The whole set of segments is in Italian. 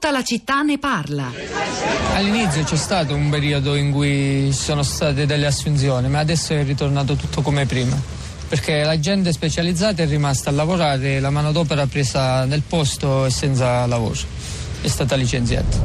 Tutta la città ne parla. All'inizio c'è stato un periodo in cui ci sono state delle assunzioni, ma adesso è ritornato tutto come prima. Perché la gente specializzata è rimasta a lavorare, la manodopera presa nel posto e senza lavoro. È stata licenziata.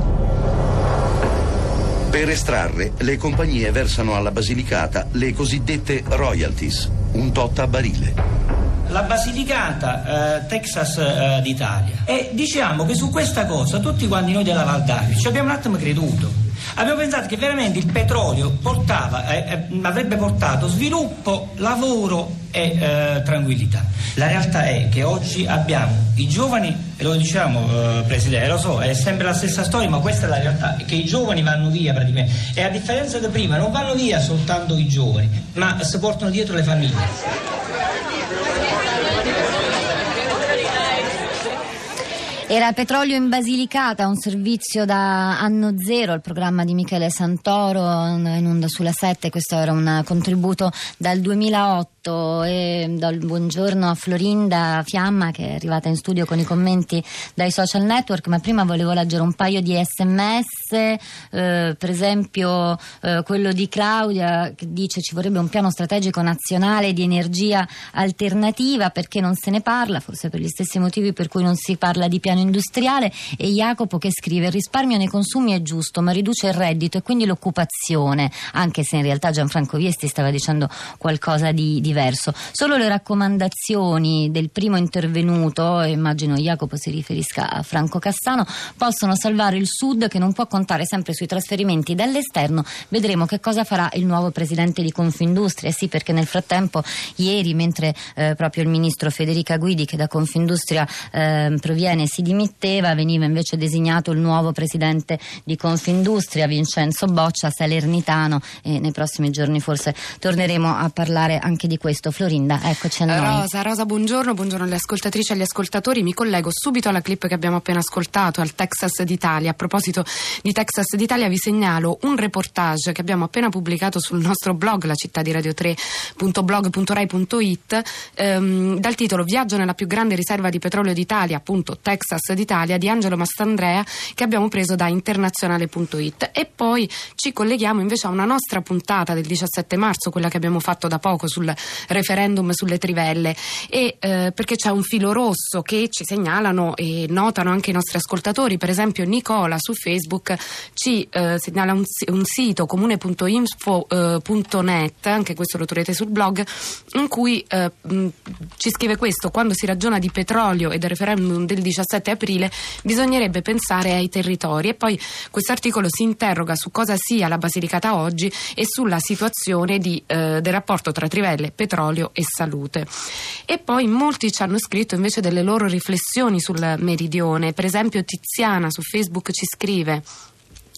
Per estrarre, le compagnie versano alla Basilicata le cosiddette royalties, un tot a barile la Basilicata eh, Texas eh, d'Italia. E diciamo che su questa cosa tutti quanti noi della Valdario ci abbiamo un attimo creduto. Abbiamo pensato che veramente il petrolio portava, eh, eh avrebbe portato sviluppo, lavoro e eh, tranquillità. La realtà è che oggi abbiamo i giovani, e lo diciamo eh, Presidente, lo so, è sempre la stessa storia, ma questa è la realtà, che i giovani vanno via praticamente. E a differenza di prima non vanno via soltanto i giovani, ma si portano dietro le famiglie. Era Petrolio in Basilicata, un servizio da anno zero, il programma di Michele Santoro in onda sulla 7, questo era un contributo dal 2008 e do il buongiorno a Florinda Fiamma che è arrivata in studio con i commenti dai social network, ma prima volevo leggere un paio di sms, eh, per esempio eh, quello di Claudia che dice ci vorrebbe un piano strategico nazionale di energia alternativa perché non se ne parla, forse per gli stessi motivi per cui non si parla di piano industriale e Jacopo che scrive il risparmio nei consumi è giusto ma riduce il reddito e quindi l'occupazione. Anche se in realtà Gianfranco Viesti stava dicendo qualcosa di diverso. Solo le raccomandazioni del primo intervenuto immagino Jacopo si riferisca a Franco Cassano possono salvare il Sud che non può contare sempre sui trasferimenti dall'esterno. Vedremo che cosa farà il nuovo presidente di Confindustria. Sì perché nel frattempo ieri mentre eh, proprio il ministro Federica Guidi che da Confindustria eh, proviene si dimetteva, veniva invece designato il nuovo presidente di Confindustria, Vincenzo Boccia, salernitano e nei prossimi giorni forse torneremo a parlare anche di questo. Florinda, eccoci a noi. Rosa, Rosa, buongiorno, buongiorno alle ascoltatrici e agli ascoltatori. Mi collego subito alla clip che abbiamo appena ascoltato, al Texas d'Italia. A proposito di Texas d'Italia vi segnalo un reportage che abbiamo appena pubblicato sul nostro blog, la città di radio3.blog.rai.it, ehm, dal titolo Viaggio nella più grande riserva di petrolio d'Italia, appunto Texas d'Italia di Angelo Mastandrea che abbiamo preso da internazionale.it e poi ci colleghiamo invece a una nostra puntata del 17 marzo, quella che abbiamo fatto da poco sul referendum sulle trivelle. E eh, perché c'è un filo rosso che ci segnalano e notano anche i nostri ascoltatori, per esempio Nicola su Facebook ci eh, segnala un, un sito comune.info.net, eh, anche questo lo troverete sul blog, in cui eh, mh, ci scrive questo, quando si ragiona di petrolio e del referendum del 17 aprile bisognerebbe pensare ai territori e poi questo articolo si interroga su cosa sia la Basilicata oggi e sulla situazione di, eh, del rapporto tra trivelle, petrolio e salute. E poi molti ci hanno scritto invece delle loro riflessioni sul meridione, per esempio Tiziana su Facebook ci scrive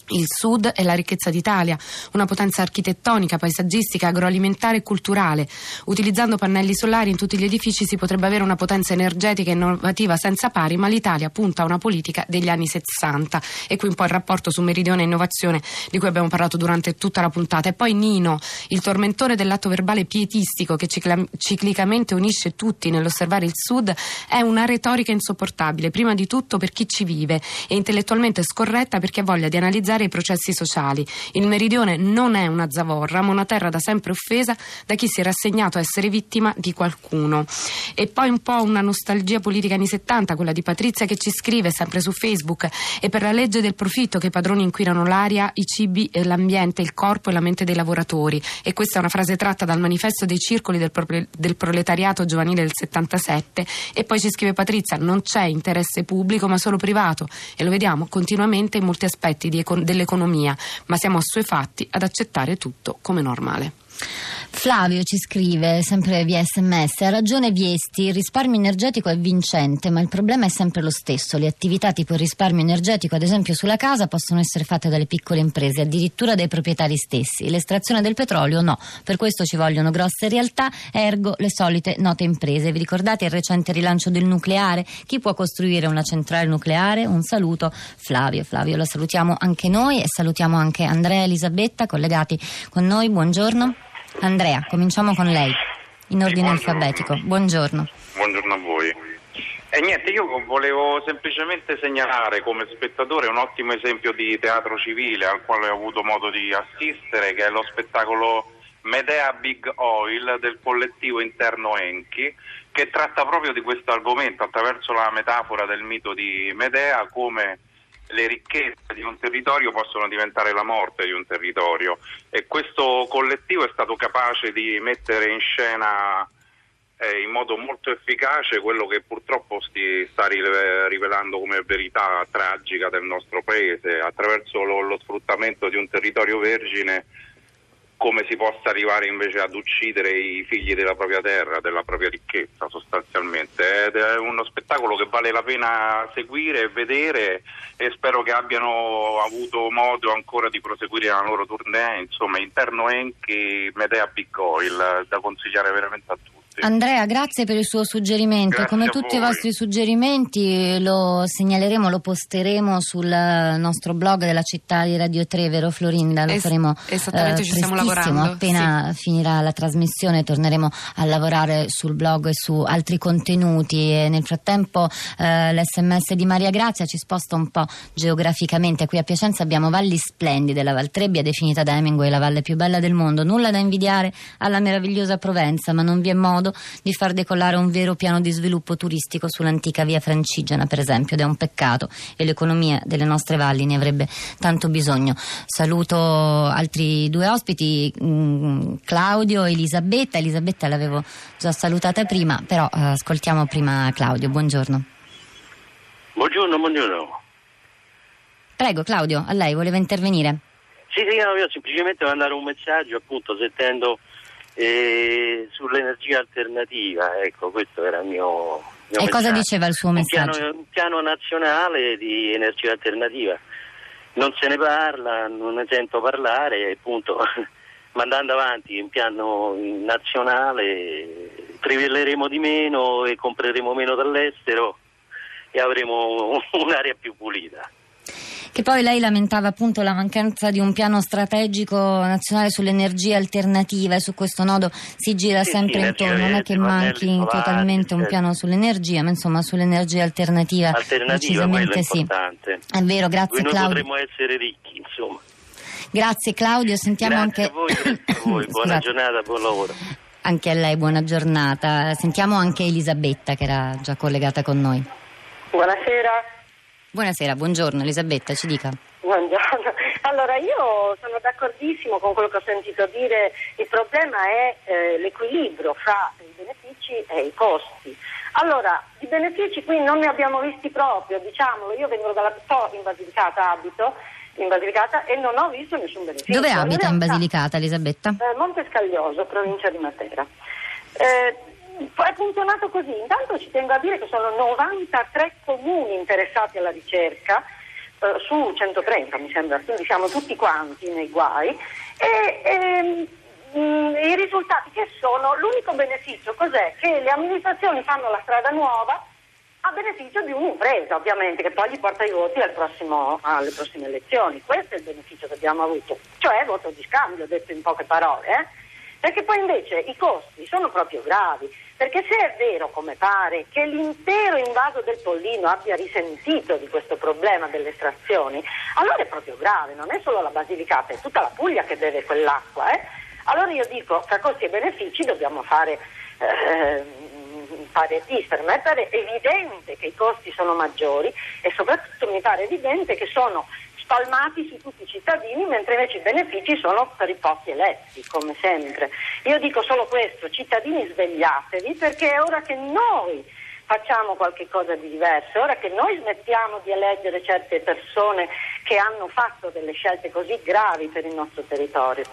il Sud è la ricchezza d'Italia, una potenza architettonica, paesaggistica, agroalimentare e culturale. Utilizzando pannelli solari in tutti gli edifici si potrebbe avere una potenza energetica e innovativa senza pari, ma l'Italia punta a una politica degli anni 60. E qui un po' il rapporto su meridione e innovazione di cui abbiamo parlato durante tutta la puntata. E poi Nino, il tormentore dell'atto verbale pietistico che ciclicamente unisce tutti nell'osservare il Sud, è una retorica insopportabile, prima di tutto per chi ci vive e intellettualmente scorretta per chi ha voglia di analizzare i processi sociali. Il meridione non è una zavorra, ma una terra da sempre offesa da chi si è rassegnato a essere vittima di qualcuno. E poi un po' una nostalgia politica anni 70, quella di Patrizia che ci scrive sempre su Facebook e per la legge del profitto che i padroni inquinano l'aria, i cibi, l'ambiente, il corpo e la mente dei lavoratori. E questa è una frase tratta dal manifesto dei circoli del, pro- del proletariato giovanile del 77. E poi ci scrive Patrizia, non c'è interesse pubblico ma solo privato e lo vediamo continuamente in molti aspetti econ- dell'economia, ma siamo assuefatti ad accettare tutto come normale. Flavio ci scrive, sempre via sms, ha ragione Viesti, il risparmio energetico è vincente, ma il problema è sempre lo stesso. Le attività tipo il risparmio energetico, ad esempio sulla casa, possono essere fatte dalle piccole imprese, addirittura dai proprietari stessi. L'estrazione del petrolio no, per questo ci vogliono grosse realtà, ergo le solite note imprese. Vi ricordate il recente rilancio del nucleare? Chi può costruire una centrale nucleare? Un saluto Flavio. Flavio, lo salutiamo anche noi e salutiamo anche Andrea e Elisabetta collegati con noi. Buongiorno. Andrea, cominciamo con lei, in ordine buongiorno. alfabetico. Buongiorno. Buongiorno a voi. E niente, io volevo semplicemente segnalare come spettatore un ottimo esempio di teatro civile al quale ho avuto modo di assistere, che è lo spettacolo Medea Big Oil del collettivo interno Enchi, che tratta proprio di questo argomento attraverso la metafora del mito di Medea come le ricchezze di un territorio possono diventare la morte di un territorio. E questo collettivo è stato capace di mettere in scena eh, in modo molto efficace quello che purtroppo si sta rivelando come verità tragica del nostro paese. Attraverso lo, lo sfruttamento di un territorio vergine come si possa arrivare invece ad uccidere i figli della propria terra, della propria ricchezza sostanzialmente. È uno spettacolo che vale la pena seguire e vedere e spero che abbiano avuto modo ancora di proseguire la loro tournée, insomma interno Enchi, Medea Big Oil, da consigliare veramente a tutti. Andrea, grazie per il suo suggerimento. Grazie Come tutti i voi. vostri suggerimenti lo segnaleremo, lo posteremo sul nostro blog della città di Radio 3, vero Florinda? Lo Es- faremo esattamente, ci stiamo prestissimo. lavorando, Appena finirà la trasmissione torneremo a lavorare sul blog e su altri contenuti e nel frattempo eh, l'SMS di Maria Grazia ci sposta un po' geograficamente. Qui a Piacenza abbiamo valli splendide, la Val Trebbia definita da Hemingway la valle più bella del mondo, nulla da invidiare alla meravigliosa Provenza, ma non vi è modo di far decollare un vero piano di sviluppo turistico sull'antica via Francigena, per esempio, ed è un peccato e l'economia delle nostre valli ne avrebbe tanto bisogno. Saluto altri due ospiti, mm, Claudio e Elisabetta. Elisabetta l'avevo già salutata prima, però eh, ascoltiamo prima Claudio. Buongiorno. Buongiorno, buongiorno. Prego Claudio, a lei voleva intervenire. Sì, sì, no, io semplicemente mandare un messaggio appunto sentendo eh, sull'energia alternativa, ecco, questo era il mio, mio E cosa diceva il suo Un messaggio? piano, un piano nazionale di energia alternativa. Non se ne parla, non ne sento parlare, e appunto mandando avanti un piano nazionale trivelleremo di meno e compreremo meno dall'estero e avremo un'area più pulita. Che poi lei lamentava appunto la mancanza di un piano strategico nazionale sulle energie alternative, su questo nodo si gira Sì, sempre sì, intorno, non è che manchi solari, totalmente un piano sull'energia, ma insomma sull'energia alternativa, Alternativa, quello è sì. importante. È vero, grazie Noi Claudio. potremmo essere ricchi, insomma. Grazie Claudio, sentiamo Grazie anche a voi, grazie a voi. buona giornata, buon lavoro. Anche a lei buona giornata. Sentiamo anche Elisabetta che era già collegata con noi. Buonasera. Buonasera, buongiorno Elisabetta, ci dica. Buongiorno. Allora, io sono d'accordissimo con quello che ho sentito dire, il problema è eh, l'equilibrio fra i benefici e i costi. Allora, i benefici qui non ne abbiamo visti proprio, diciamolo, io vengo dalla sto in Basilicata, abito in Basilicata e non ho visto nessun beneficio. Dove abita in Basilicata Elisabetta? eh, Monte Scaglioso, provincia di Matera. Eh, è funzionato così. Intanto ci tengo a dire che sono 93 comuni interessati alla ricerca eh, su 130, mi sembra, quindi siamo tutti quanti nei guai. E, ehm, mh, I risultati che sono, l'unico beneficio cos'è? Che le amministrazioni fanno la strada nuova a beneficio di un'impresa, ovviamente, che poi gli porta i voti al prossimo- alle prossime elezioni. Questo è il beneficio che abbiamo avuto, cioè voto di scambio, detto in poche parole. eh. Perché poi invece i costi sono proprio gravi, perché se è vero, come pare, che l'intero invaso del Pollino abbia risentito di questo problema delle estrazioni, allora è proprio grave, non è solo la Basilicata, è tutta la Puglia che deve quell'acqua. eh. Allora io dico, tra costi e benefici dobbiamo fare... eh, fare dis. Per me pare evidente che i costi sono maggiori e soprattutto mi pare evidente che sono spalmati su tutti i cittadini, mentre invece i benefici sono per i pochi eletti, come sempre. Io dico solo questo, cittadini svegliatevi perché è ora che noi facciamo qualche cosa di diverso, è ora che noi smettiamo di eleggere certe persone che hanno fatto delle scelte così gravi per il nostro territorio.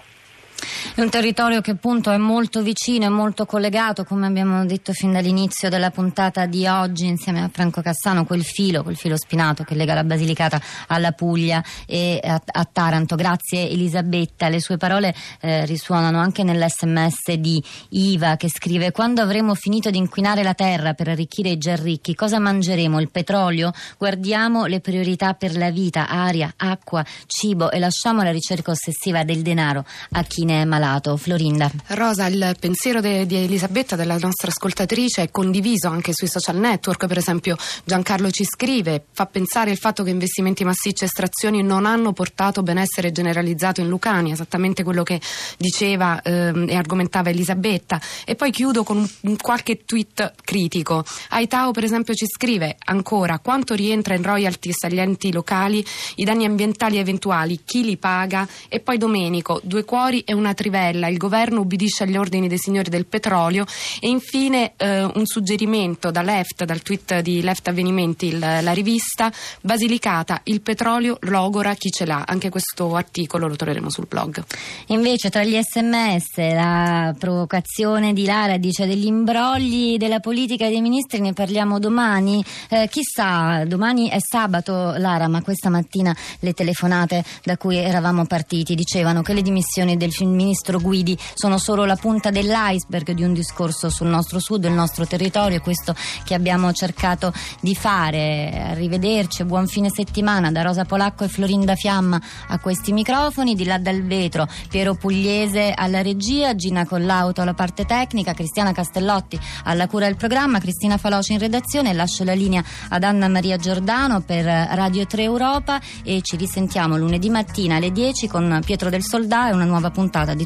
È un territorio che appunto è molto vicino, è molto collegato, come abbiamo detto fin dall'inizio della puntata di oggi, insieme a Franco Cassano, quel filo, quel filo spinato che lega la Basilicata alla Puglia e a, a Taranto. Grazie Elisabetta, le sue parole eh, risuonano anche nell'SMS di Iva che scrive quando avremo finito di inquinare la terra per arricchire i già ricchi, cosa mangeremo? Il petrolio? Guardiamo le priorità per la vita, aria, acqua, cibo e lasciamo la ricerca ossessiva del denaro a chi ne è malato. Malato. Florinda. Rosa, il pensiero de, di Elisabetta, della nostra ascoltatrice, è condiviso anche sui social network. Per esempio, Giancarlo ci scrive: fa pensare il fatto che investimenti massicci e estrazioni non hanno portato benessere generalizzato in Lucania, esattamente quello che diceva ehm, e argomentava Elisabetta. E poi chiudo con un qualche tweet critico. Aitao, per esempio, ci scrive ancora quanto rientra in royalties agli enti locali, i danni ambientali eventuali, chi li paga e poi Domenico, due cuori e una trivella, il governo ubbidisce agli ordini dei signori del petrolio e infine eh, un suggerimento da Left, dal tweet di Left Avvenimenti, il, la rivista Basilicata, il petrolio logora chi ce l'ha. Anche questo articolo lo troveremo sul blog. Invece tra gli sms la provocazione di Lara dice degli imbrogli della politica e dei ministri ne parliamo domani. Eh, chissà, domani è sabato Lara, ma questa mattina le telefonate da cui eravamo partiti dicevano che le dimissioni del ministro Guidi. Sono solo la punta dell'iceberg di un discorso sul nostro sud, il nostro territorio, questo che abbiamo cercato di fare. Arrivederci, buon fine settimana da Rosa Polacco e Florinda Fiamma a questi microfoni, di là dal vetro Piero Pugliese alla regia, Gina Collauto alla parte tecnica, Cristiana Castellotti alla cura del programma, Cristina Faloci in redazione, lascio la linea ad Anna Maria Giordano per Radio 3 Europa e ci risentiamo lunedì mattina alle 10 con Pietro del Soldà e una nuova puntata di